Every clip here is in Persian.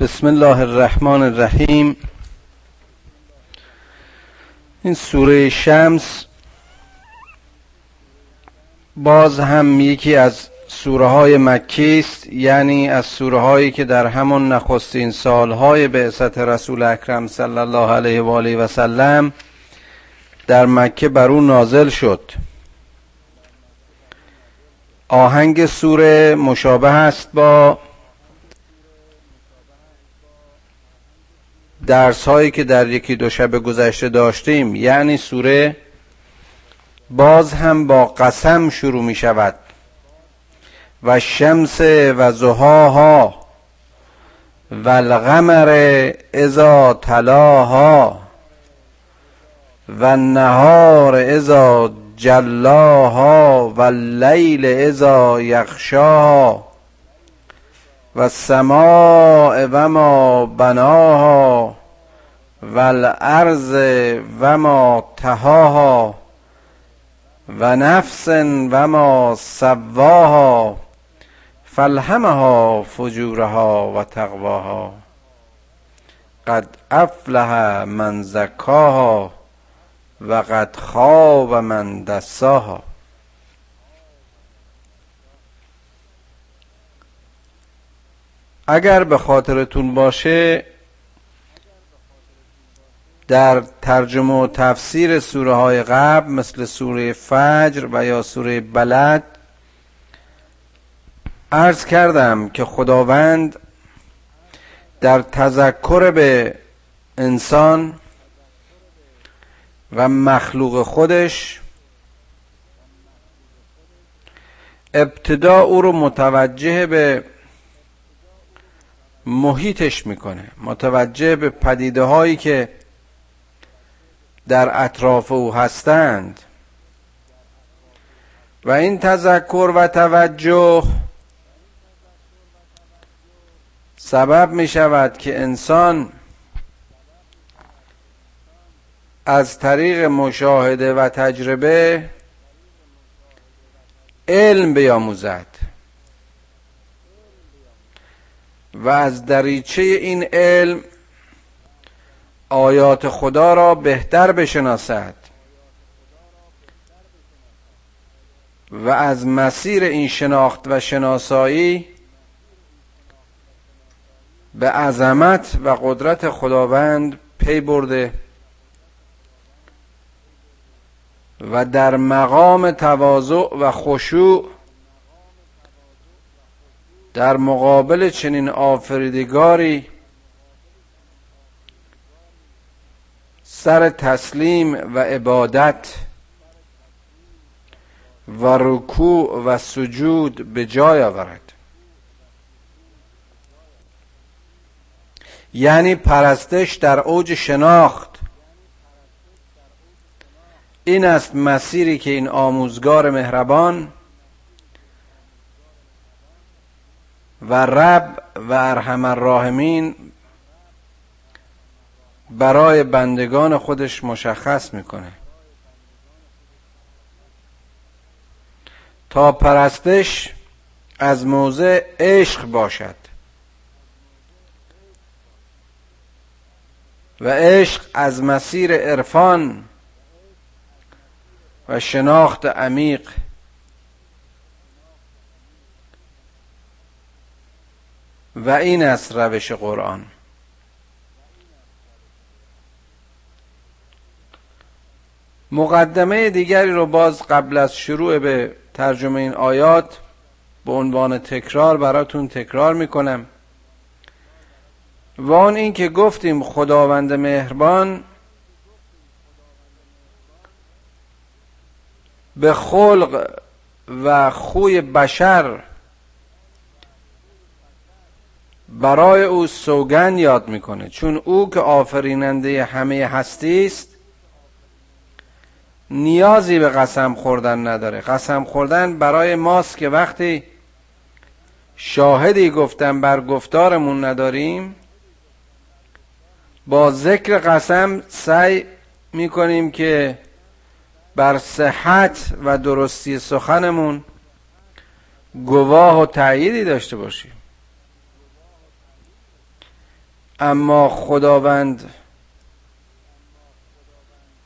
بسم الله الرحمن الرحیم. این سوره شمس باز هم یکی از سوره های مکی است یعنی از سوره هایی که در همون نخستین سالهای بعثت رسول اکرم صلی الله علیه و آله و سلم در مکه بر او نازل شد. آهنگ سوره مشابه است با درس هایی که در یکی دو شب گذشته داشتیم یعنی سوره باز هم با قسم شروع می شود و شمس و زهاها و القمر ازا تلاها و نهار ازا جلاها و اللیل ازا یخشاها و السماء و ما بناها و الارض و ما تهاها و نفس و ما سواها فالهمها فجورها و تقواها قد افلح من زکاها و قد خواب من دساها اگر به خاطرتون باشه در ترجمه و تفسیر سوره های قبل مثل سوره فجر و یا سوره بلد عرض کردم که خداوند در تذکر به انسان و مخلوق خودش ابتدا او رو متوجه به محیطش می‌کنه. متوجه به پدیده هایی که در اطراف او هستند. و این تذکر و توجه سبب می شود که انسان از طریق مشاهده و تجربه علم بیاموزد. و از دریچه این علم آیات خدا را بهتر بشناسد. و از مسیر این شناخت و شناسایی به عظمت و قدرت خداوند پی برده و در مقام تواضع و خشوع در مقابل چنین آفریدگاری سر تسلیم و عبادت و رکوع و سجود به جای آورد. یعنی پرستش در اوج شناخت. این است مسیری که این آموزگار مهربان و رب و ارحم الراحمین برای بندگان خودش مشخص می‌کنه. تا پرستش از موضع عشق باشد. و عشق از مسیر عرفان و شناخت عمیق و این است روش قرآن. مقدمه دیگری رو باز قبل از شروع به ترجمه این آیات به عنوان تکرار براتون تکرار می‌کنم. و آن این که گفتیم خداوند مهربان به خلق و خوی بشر برای او سوگن یاد می‌کنه. چون او که آفریننده همه هستی است نیازی به قسم خوردن نداره. قسم خوردن برای ماست که وقتی شاهدی گفتن بر گفتارمون نداریم با ذکر قسم سعی می‌کنیم که بر صحت و درستی سخنمون گواه و تأییدی داشته باشیم. اما خداوند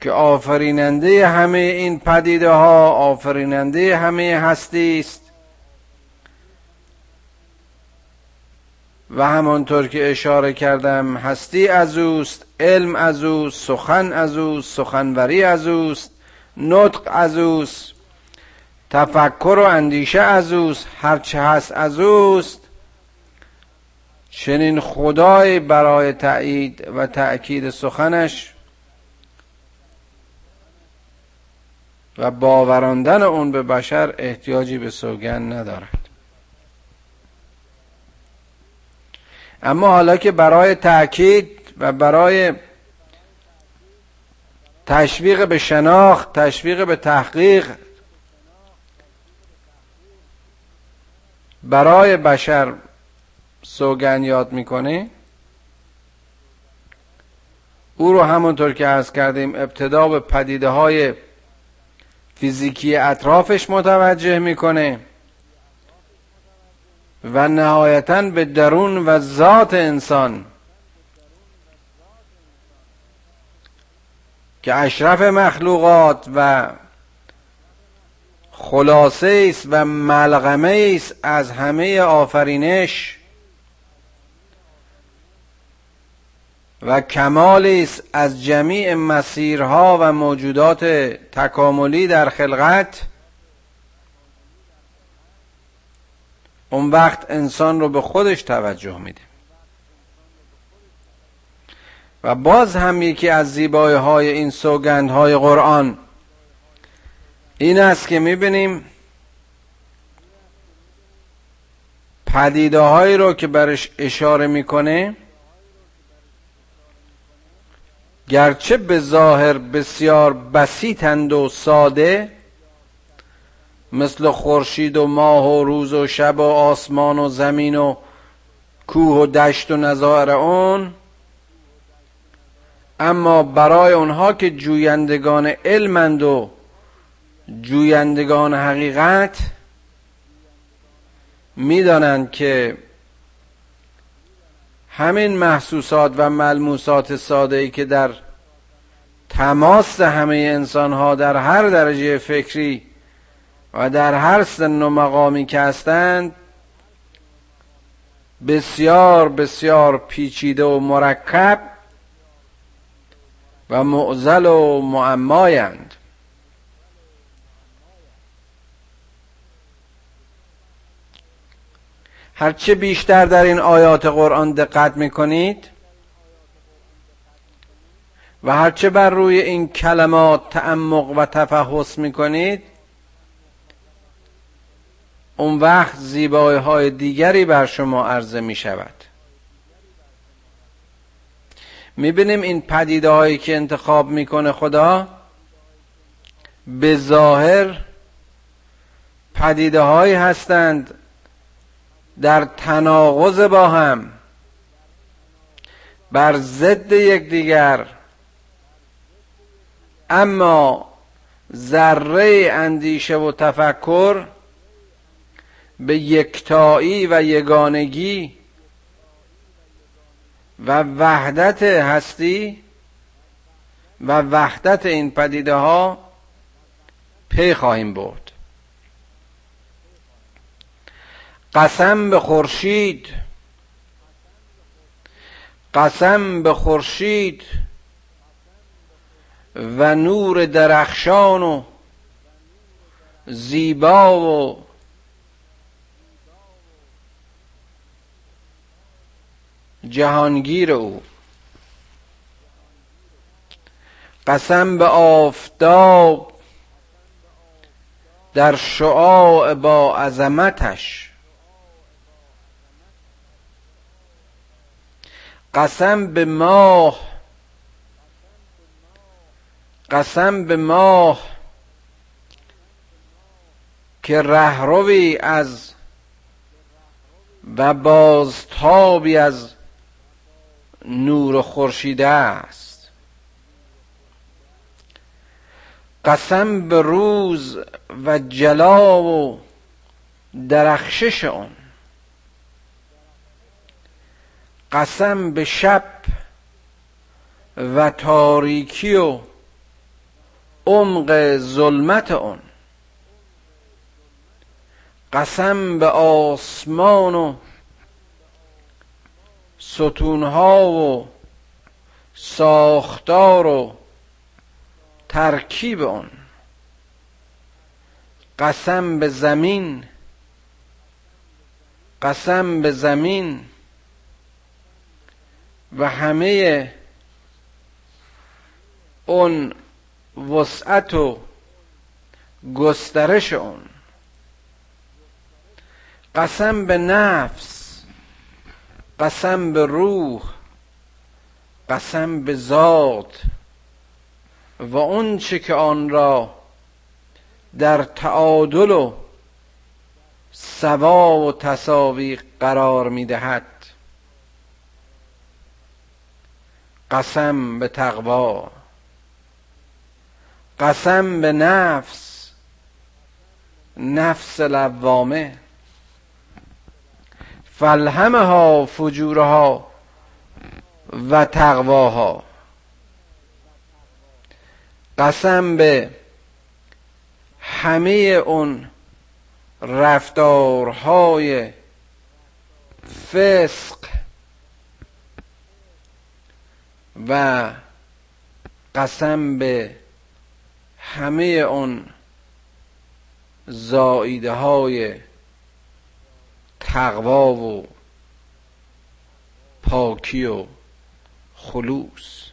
که آفریننده همه این پدیده ها آفریننده همه هستی است. و همانطور که اشاره کردم هستی از اوست علم از اوست سخن از اوست سخنوری از اوست نطق از اوست تفکر و اندیشه از اوست هرچه هست از اوست. چنین خدای برای تأیید و تأکید سخنش و باوراندن اون به بشر احتیاجی به سوگن ندارد. اما حالا که برای تأکید و برای تشویق به شناخت تشویق به تحقیق برای بشر سوگن یاد می‌کنه او رو همونطور که عرض کردیم ابتدا به پدیده های فیزیکی اطرافش متوجه می‌کنه و نهایتا به درون و ذات انسان که اشرف مخلوقات و خلاصه است و ملغمه است از همه آفرینش و کمالی است از جمیع مسیرها و موجودات تکاملی در خلقت. اون وقت انسان رو به خودش توجه میده. و باز هم یکی از زیبایی های این سوگند های قرآن این است که می‌بینیم پدیده هایی رو که برش اشاره می‌کنه گرچه به ظاهر بسیار بسیطند و ساده مثل خورشید و ماه و روز و شب و آسمان و زمین و کوه و دشت و نظائر اون اما برای اونها که جویندگان علمند و جویندگان حقیقت می‌دانند که همین محسوسات و ملموسات ساده ای که در تماس همه انسان ها در هر درجه فکری و در هر سن و مقامی که هستند بسیار بسیار پیچیده و مرکب و معزل و معمایند. هرچه بیشتر در این آیات قرآن دقت می‌کنید و هرچه بر روی این کلمات تعمق و تفحص می‌کنید اون وقت زیبایی های دیگری بر شما عرضه می شود می‌بینیم این پدیده هایی که انتخاب می‌کنه خدا به ظاهر پدیده هایی هستند در تناقض با هم بر ضد یکدیگر. اما ذره اندیشه و تفکر به یکتایی و یگانگی و وحدت هستی و وحدت این پدیده ها پی خواهیم برد. قسم به خورشید. قسم به خورشید و نور درخشان و زیبا و جهانگیر او. قسم به آفتاب در شعاع با عظمتش. قسم به ماه. قسم به ماه. که رهروی از و بازتابی از نور خورشیده است. قسم به روز و جلا و درخشش آن. قسم به شب و تاریکی و عمق ظلمت اون قسم به آسمان و ستونها و ساختار و ترکیب اون قسم به زمین قسم به زمین و همه اون وسعت و گسترش اون. قسم به نفس قسم به روح قسم به ذات و اون چه که آن را در تعادل و سوا و تصاوی قرار می‌دهد. قسم به تقوا قسم به نفس نفس لوامه. فلهمها فجورها و تقواها. قسم به همه اون رفتارهای فسق و قسم به همه اون زایده های تقوا و پاکی و خلوص.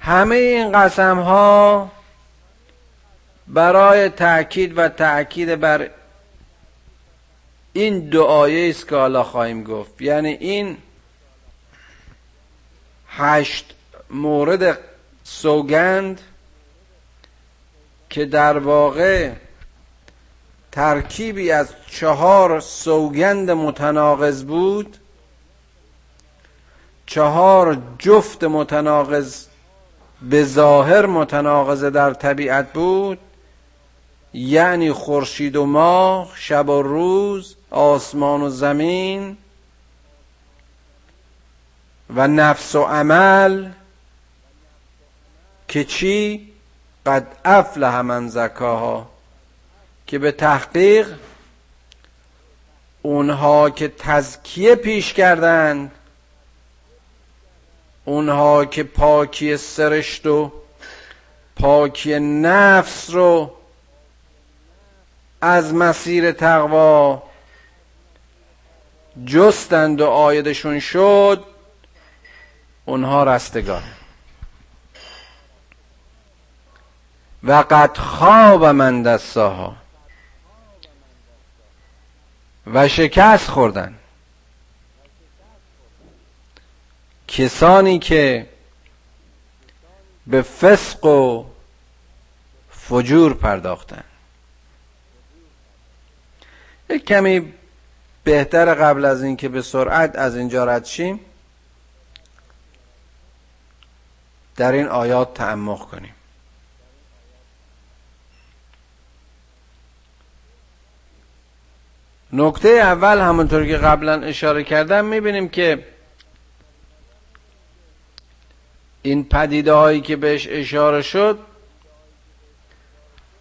همه این قسم ها برای تأکید و تأکید بر این دعایه است که حالا خواهیم گفت. یعنی این هشت مورد سوگند که در واقع ترکیبی از چهار سوگند متناقض بود. چهار جفت متناقض به ظاهر متناقض در طبیعت بود. یعنی خورشید و ماه شب و روز آسمان و زمین. و نفس و عمل که چی؟ قد افلح من زکاها. که به تحقیق اونها که تزکیه پیش کردند اونها که پاکی سرشت و پاکی نفس رو از مسیر تقوا جستند و آیدشون شد اونها رستگار. و قد خواب من دستاها. و شکست خوردن. کسانی که به فسق و فجور پرداختن. یک کمی بهتر قبل از اینکه به سرعت از اینجا رد شیم در این آیات تعمق کنیم. نکته اول همونطور که قبلا اشاره کردم می‌بینیم که این پدیده هایی که بهش اشاره شد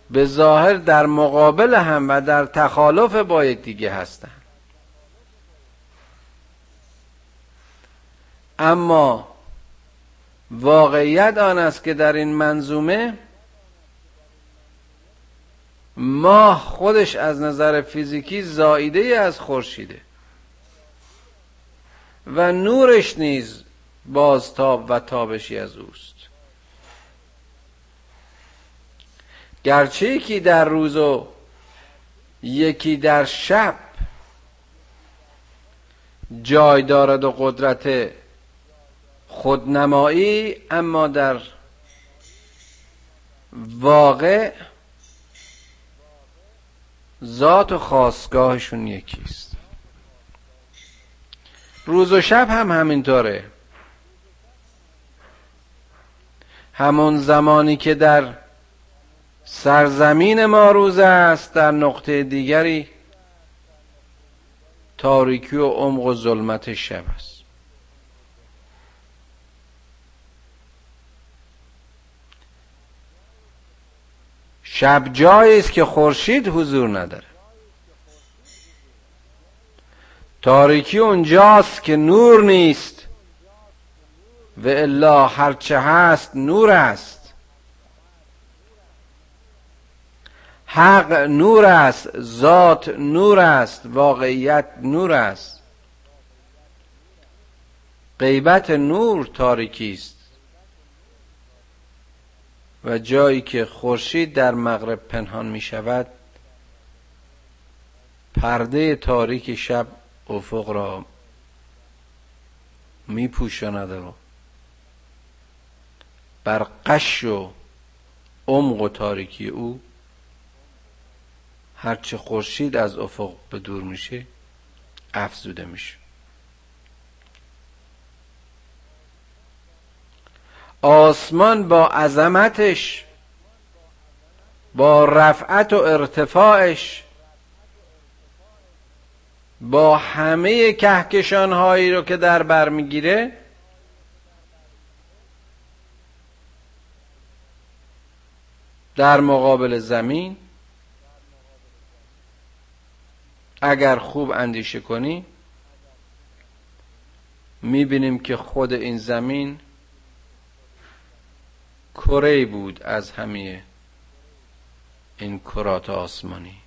به ظاهر در مقابل هم و در تخالف با دیگه هستند اما واقعیت آن است که در این منظومه ماه خودش از نظر فیزیکی زایده از خورشیده و نورش نیز بازتاب و تابشی از اوست. گرچه یکی در روز و یکی در شب جای دارد و قدرت خودنمایی اما در واقع ذات و خواستگاهشون یکیست. روز و شب هم همینطوره. همون زمانی که در سرزمین ما روز است در نقطه دیگری تاریکی و عمق و ظلمت شب است. شب جایی است که خورشید حضور نداره. تاریکی اونجاست که نور نیست و الا هرچه هست نور است. حق نور است ذات نور است واقعیت نور است. غیبت نور تاریکی است. و جایی که خورشید در مغرب پنهان می شود پرده تاریک شب افق را می پوشاند و بر قش و عمق و تاریکی او هرچه خورشید از افق به دور میشه افزوده میشه. آسمان با عظمتش با رفعت و ارتفاعش با همه کهکشان هایی رو که در بر می‌گیره در مقابل زمین اگر خوب اندیشه کنی می‌بینیم که خود این زمین کره بود از همه این کرات آسمانی.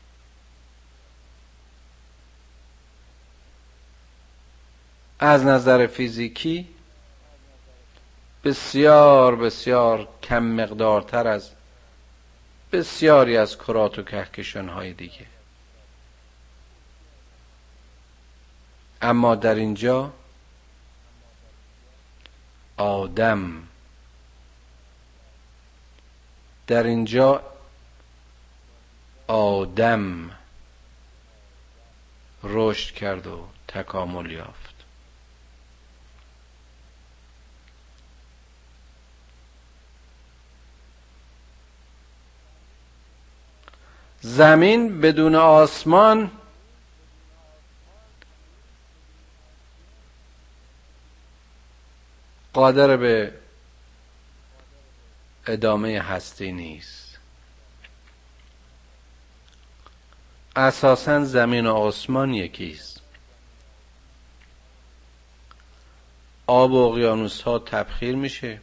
از نظر فیزیکی بسیار بسیار کم مقدارتر از بسیاری از کرات و کهکشان های دیگه. اما در اینجا آدم در اینجا آدم رشد کرد و تکامل یافت. زمین بدون آسمان قادر به ادامه هستی نیست. اساسا زمین و آسمان یکیست. آب و اقیانوس ها تبخیر میشه.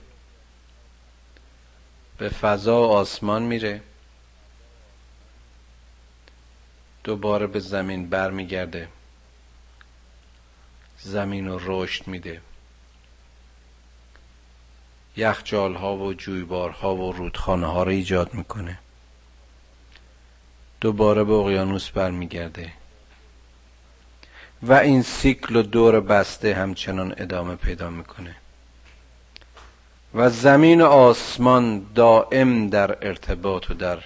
به فضا و آسمان میره. دوباره به زمین برمیگرده. زمین رو رشد میده. یخجال ها و جویبار ها و رودخانه ها رو ایجاد می‌کنه. دوباره به اقیانوس برمیگرده. و این سیکل و دور بسته همچنان ادامه پیدا می‌کنه. و زمین و آسمان دائم در ارتباط و در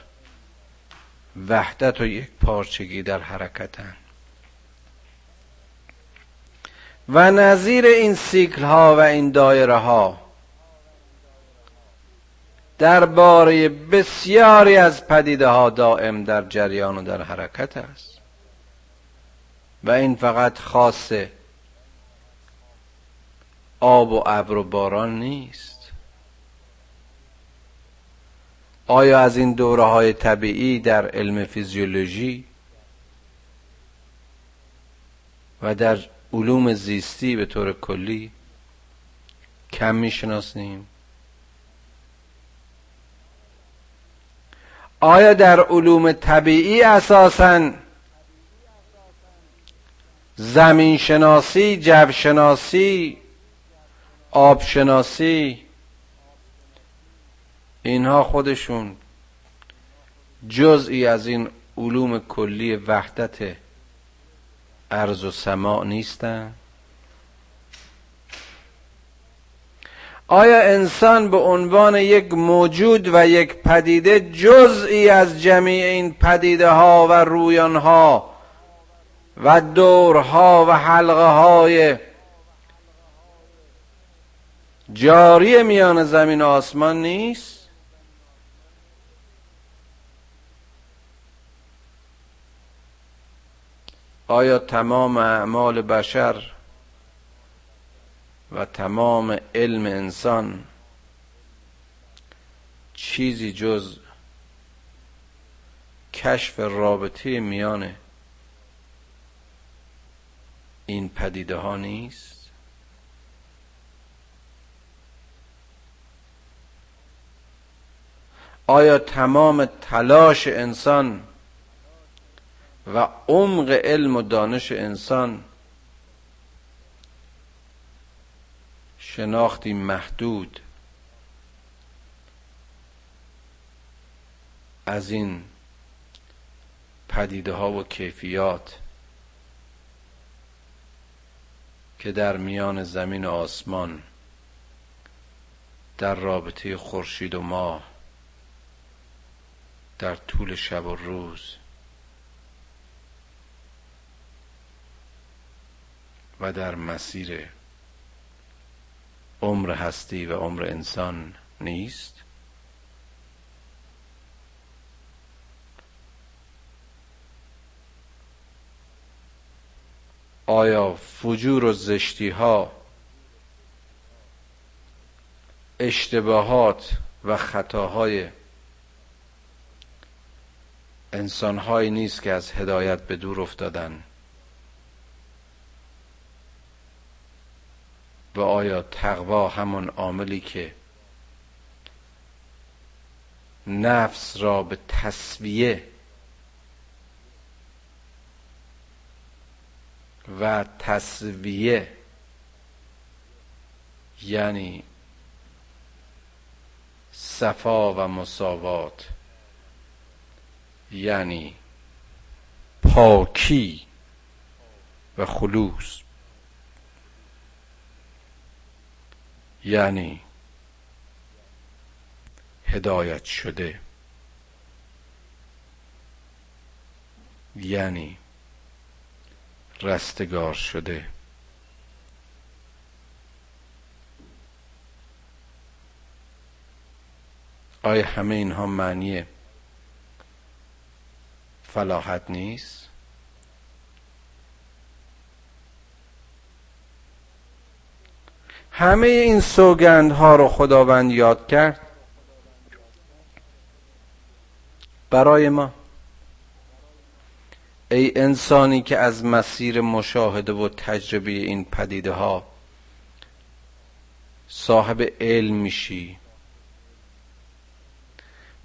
وحدت و یک پارچگی در حرکتن. و نظیر این سیکل ها و این دایره ها درباره بسیاری از پدیده ها دائم در جریان و در حرکت است. و این فقط خاص آب و ابر و باران نیست. آیا از این دوره های طبیعی در علم فیزیولوژی و در علوم زیستی به طور کلی کم می‌شناسیم آیا در علوم طبیعی اساسا زمین شناسی جو شناسی آب شناسی اینها خودشون جزئی از این علوم کلی وحدت ارز و سماع نیستند آیا انسان به عنوان یک موجود و یک پدیده جزئی از جمیع این پدیده ها و رویان ها و دورها و حلقه های جاری میان زمین و آسمان نیست؟ آیا تمام اعمال بشر و تمام علم انسان چیزی جز کشف رابطه میان این پدیده ها نیست؟ آیا تمام تلاش انسان و عمق علم و دانش انسان شناختی محدود از این پدیده ها و کیفیات که در میان زمین و آسمان در رابطه خورشید و ماه در طول شب و روز و در مسیر عمر هستی و عمر انسان نیست؟ آیا فجور و زشتی ها اشتباهات و خطاهای انسانهایی نیست که از هدایت به دور افتادن؟ و آیا تقوا همون عاملی که نفس را به تصویه و تصویه یعنی صفا و مساوات یعنی پاکی و خلوص. یعنی هدایت شده. یعنی رستگار شده. آیا همه اینها معنی فلاحت نیست؟ همه این سوگندها رو خداوند یاد کرد برای ما. ای انسانی که از مسیر مشاهده و تجربه این پدیده ها صاحب علم میشی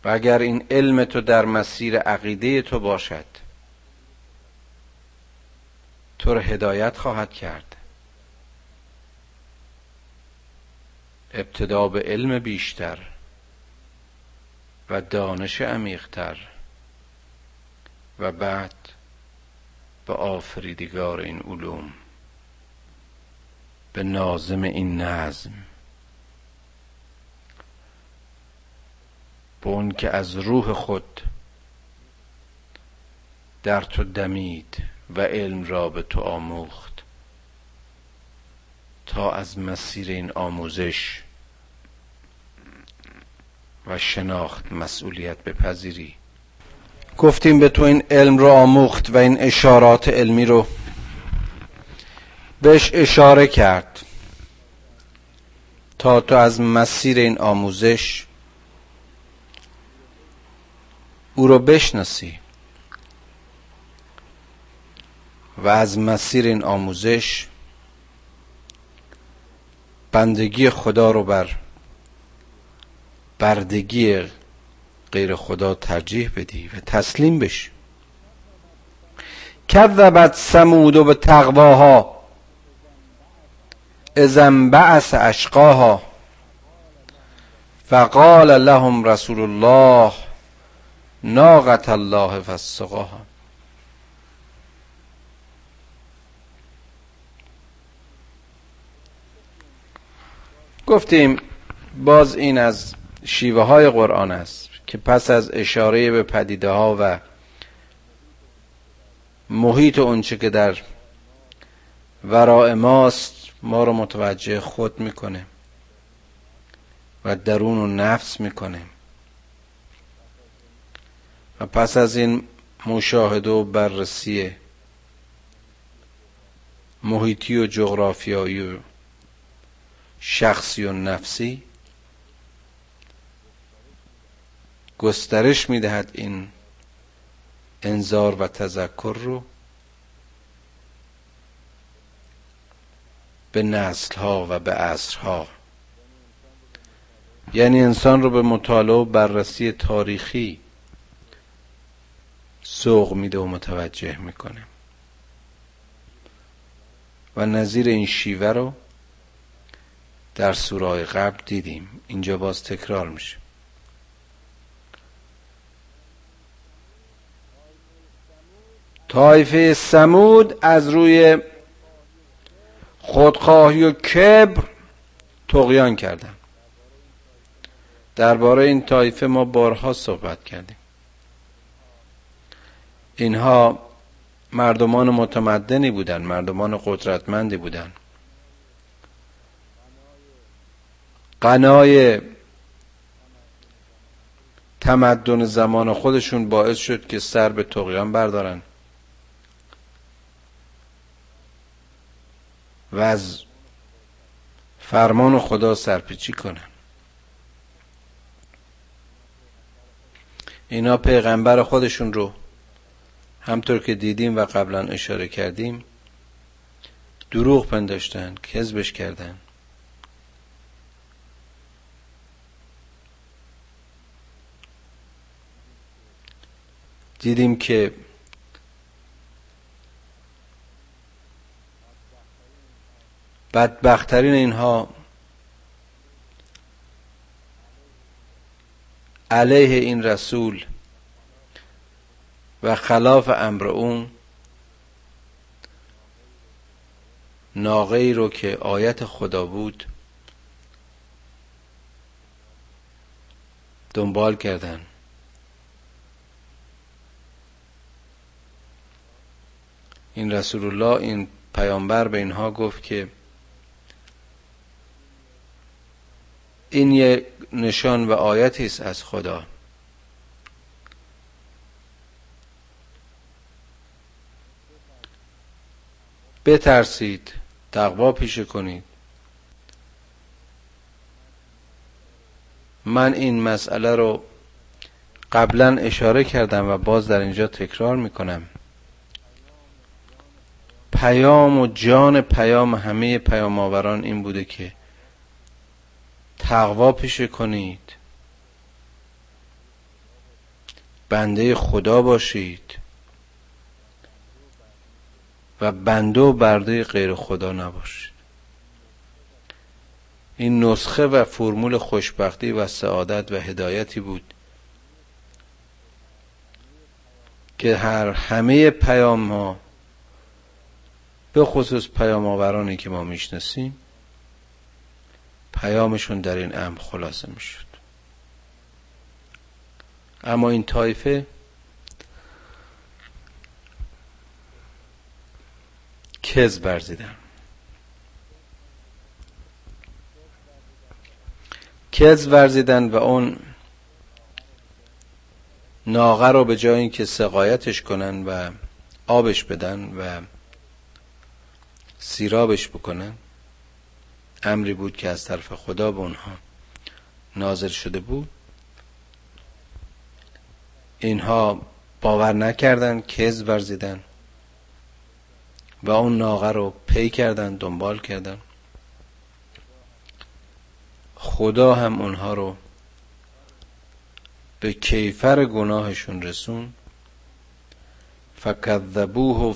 و اگر این علم تو در مسیر عقیده تو باشد تو رو هدایت خواهد کرد. ابتدا به علم بیشتر و دانش عمیقتر و بعد به آفریدگار این علوم به نازم این نظم. به اون که از روح خود در تو دمید و علم را به تو آموخت تا از مسیر این آموزش و شناخت مسئولیت بپذیری. گفتیم به تو این علم رو آموخت و این اشارات علمی رو بهش اشاره کرد. تا تو از مسیر این آموزش او رو بشناسی و از مسیر این آموزش بندگی خدا رو بر بردگی غیر خدا ترجیح بدی و تسلیم بشی. کذبت سمود به تقواها. ازن بعث اشقاها. فقال لهم رسول الله ناقت الله فسقاها گفتیم باز این از شیوه های قرآن است که پس از اشاره به پدیده ها و محیط اونچه که در ورای ماست ما رو متوجه خود می‌کنه و درون و نفس می‌کنه. و پس از این مشاهده و بررسی محیطی و جغرافیایی و شخصی و نفسی گسترش می‌دهد این انذار و تذکر رو به نسل ها و به عصر ها یعنی انسان رو به مطالعه و بررسی تاریخی سوق میده و متوجه می‌کنه. و نظیر این شیوه رو در سورای قبل دیدیم. اینجا باز تکرار میشه. طایفه سمود از روی خودخواهی و کبر تقیان کردن. درباره این طایفه ما بارها صحبت کردیم. اینها مردمان متمدنی بودند مردمان قدرتمندی بودند قنای تمدن زمان خودشون باعث شد که سر به تقیان بردارن. و از فرمان خدا سرپیچی کنن. اینا پیغمبر خودشون رو همطور که دیدیم و قبلا اشاره کردیم دروغ پنداشتن کذبش کردن. دیدیم که بدبختترین اینها علیه این رسول و خلاف امر اون ناقه رو که آیت خدا بود دنبال کردن. این رسول الله این پیامبر به اینها گفت که این یک نشان و آیتی است از خدا. بترسید تقوا پیشه کنید. من این مسئله رو قبلا اشاره کردم و باز در اینجا تکرار می‌کنم. پیام و جان پیام همه پیام آوران این بوده که تقوا پیشه کنید. بنده خدا باشید. و بنده و برده غیر خدا نباشید. این نسخه و فرمول خوشبختی و سعادت و هدایتی بود که هر همه پیام ها به خصوص پیام آورانی که ما می‌شناسیم پیامشون در این امر خلاصه می‌شد. اما این طایفه کز برزیدن کز ورزیدن و اون ناغه رو به جای اینکه سقایتش کنن و آبش بدن و سیرابش بکنن امری بود که از طرف خدا به اونها نازل شده بود. اینها باور نکردن کز ورزیدن و اون ناغه رو پی کردن دنبال کردن خدا هم اونها رو به کیفر گناهشون رسون فکذبوه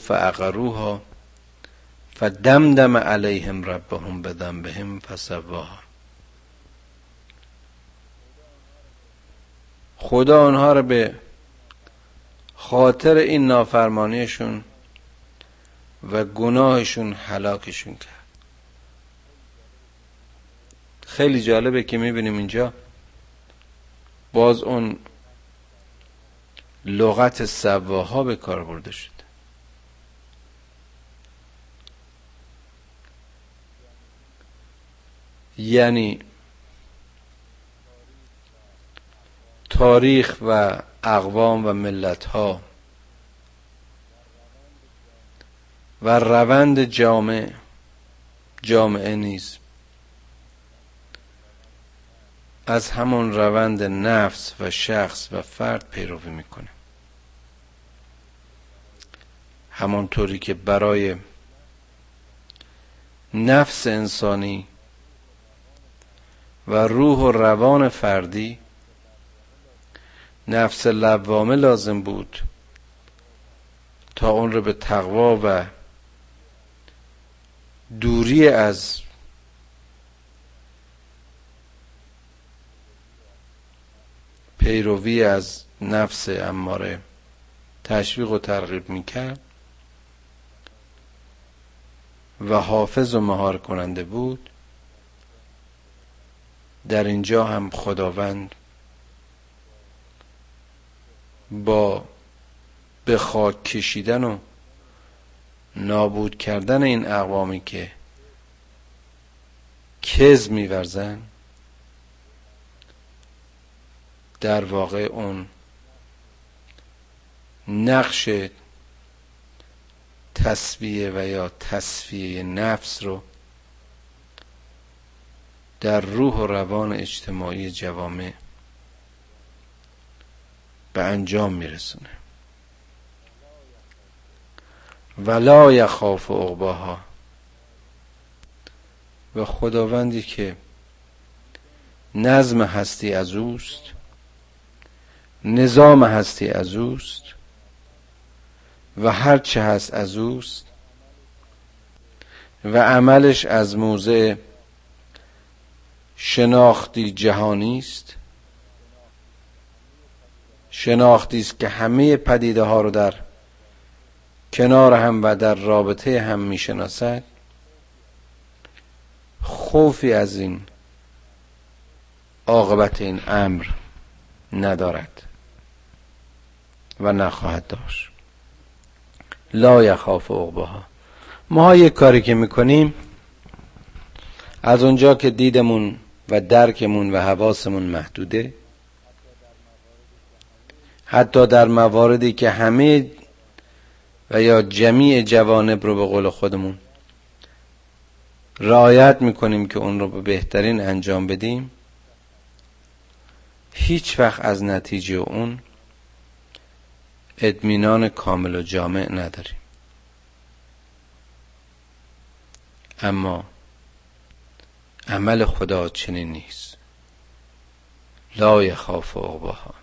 فعقروها فدمدم علیهم ربهم بهم فسواها خدا آنها رو به خاطر این نافرمانیشون و گناهشون هلاکشون کرد. خیلی جالبه که می‌بینیم اینجا باز اون لغت سواها به کار برده شد. یعنی تاریخ و اقوام و ملت ها و روند جامعه جامعه نیز. از همون روند نفس و شخص و فرد پیروی می‌کنه. همانطوری که برای نفس انسانی و روح و روان فردی. نفس لوامه لازم بود تا اون رو به تقوا و دوری از پیروی از نفس اماره تشویق و ترغیب می‌کرد و حافظ و مهار کننده بود. در اینجا هم خداوند با به خاک کشیدن و نابود کردن این اقوامی که کز میورزن در واقع اون نقش تصویه و یا تصفیه نفس رو در روح و روان اجتماعی جوامع به انجام میرسونه. ولا یخاف عقباها. و خداوندی که نظم هستی از اوست نظام هستی از اوست و هر چه هست از اوست و عملش از موضع شناختی جهانی است. شناختی است که همه پدیده ها رو در کنار هم و در رابطه هم می‌شناسد. خوفی از این عاقبت این امر ندارد و نخواهد داشت. لا یخاف عقباها. ما یک کاری که می‌کنیم از اونجا که دیدمون و درکمون و حواسمون محدوده. حتی در مواردی که همه و یا جمیع جوانب رو به قول خودمون رعایت می‌کنیم که اون رو به بهترین انجام بدیم هیچ وقت از نتیجه اون اطمینان کامل و جامع نداریم. اما عمل خدا چنین نیست. لا یخاف عقباها.